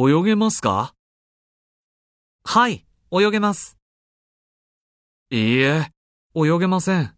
泳げますか？はい、泳げます。いいえ、泳げません。